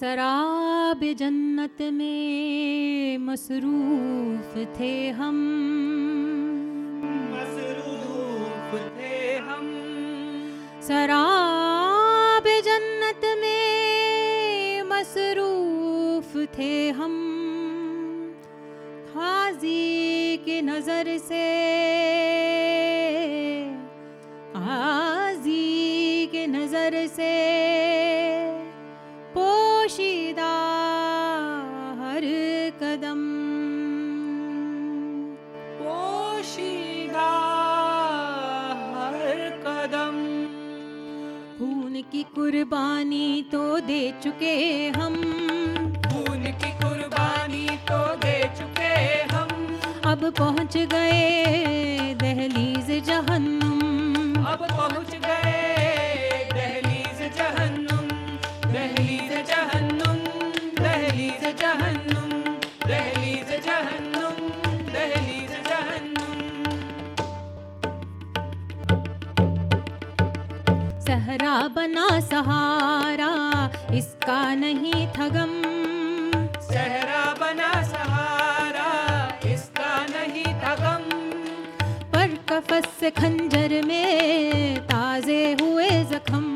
शराब जन्नत में मसरूफ थे हम। मसरूफ थे हम। शराब जन्नत में मसरूफ थे हम। खाजी की नज़र से आजी की नज़र से पोशीदा हर कदम। पोशीदा हर कदम। खून की कुर्बानी तो दे चुके हम। खून की कुर्बानी तो दे चुके हम। अब पहुँच गए दहलीज जहन्नुम। अब पहुँच गए दहलीज जहन्नुम दहलीज जहन्नुम दहलीज जहन्नुम। सहरा बना सहारा इसका नहीं थगम। सहरा बना सहारा इसका नहीं था गम पर कफस से खंजर में ताजे हुए जख्म।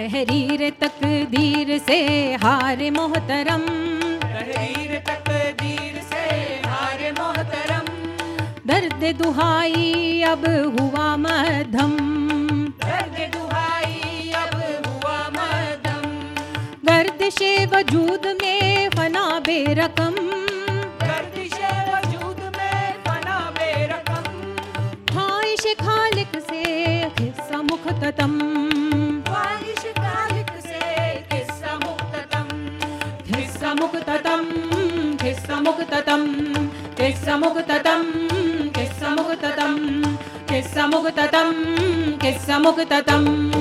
तहरीर तकदीर से हार मोहतरम। तहरीर तकदीर से हारे मोहतरम। दर्द दुहाई अब हुआ मध्यम दर्द दुहाई अब हुआ मदम गर्दिशे वजूद में फना बेरकम। गर्दिशे तम्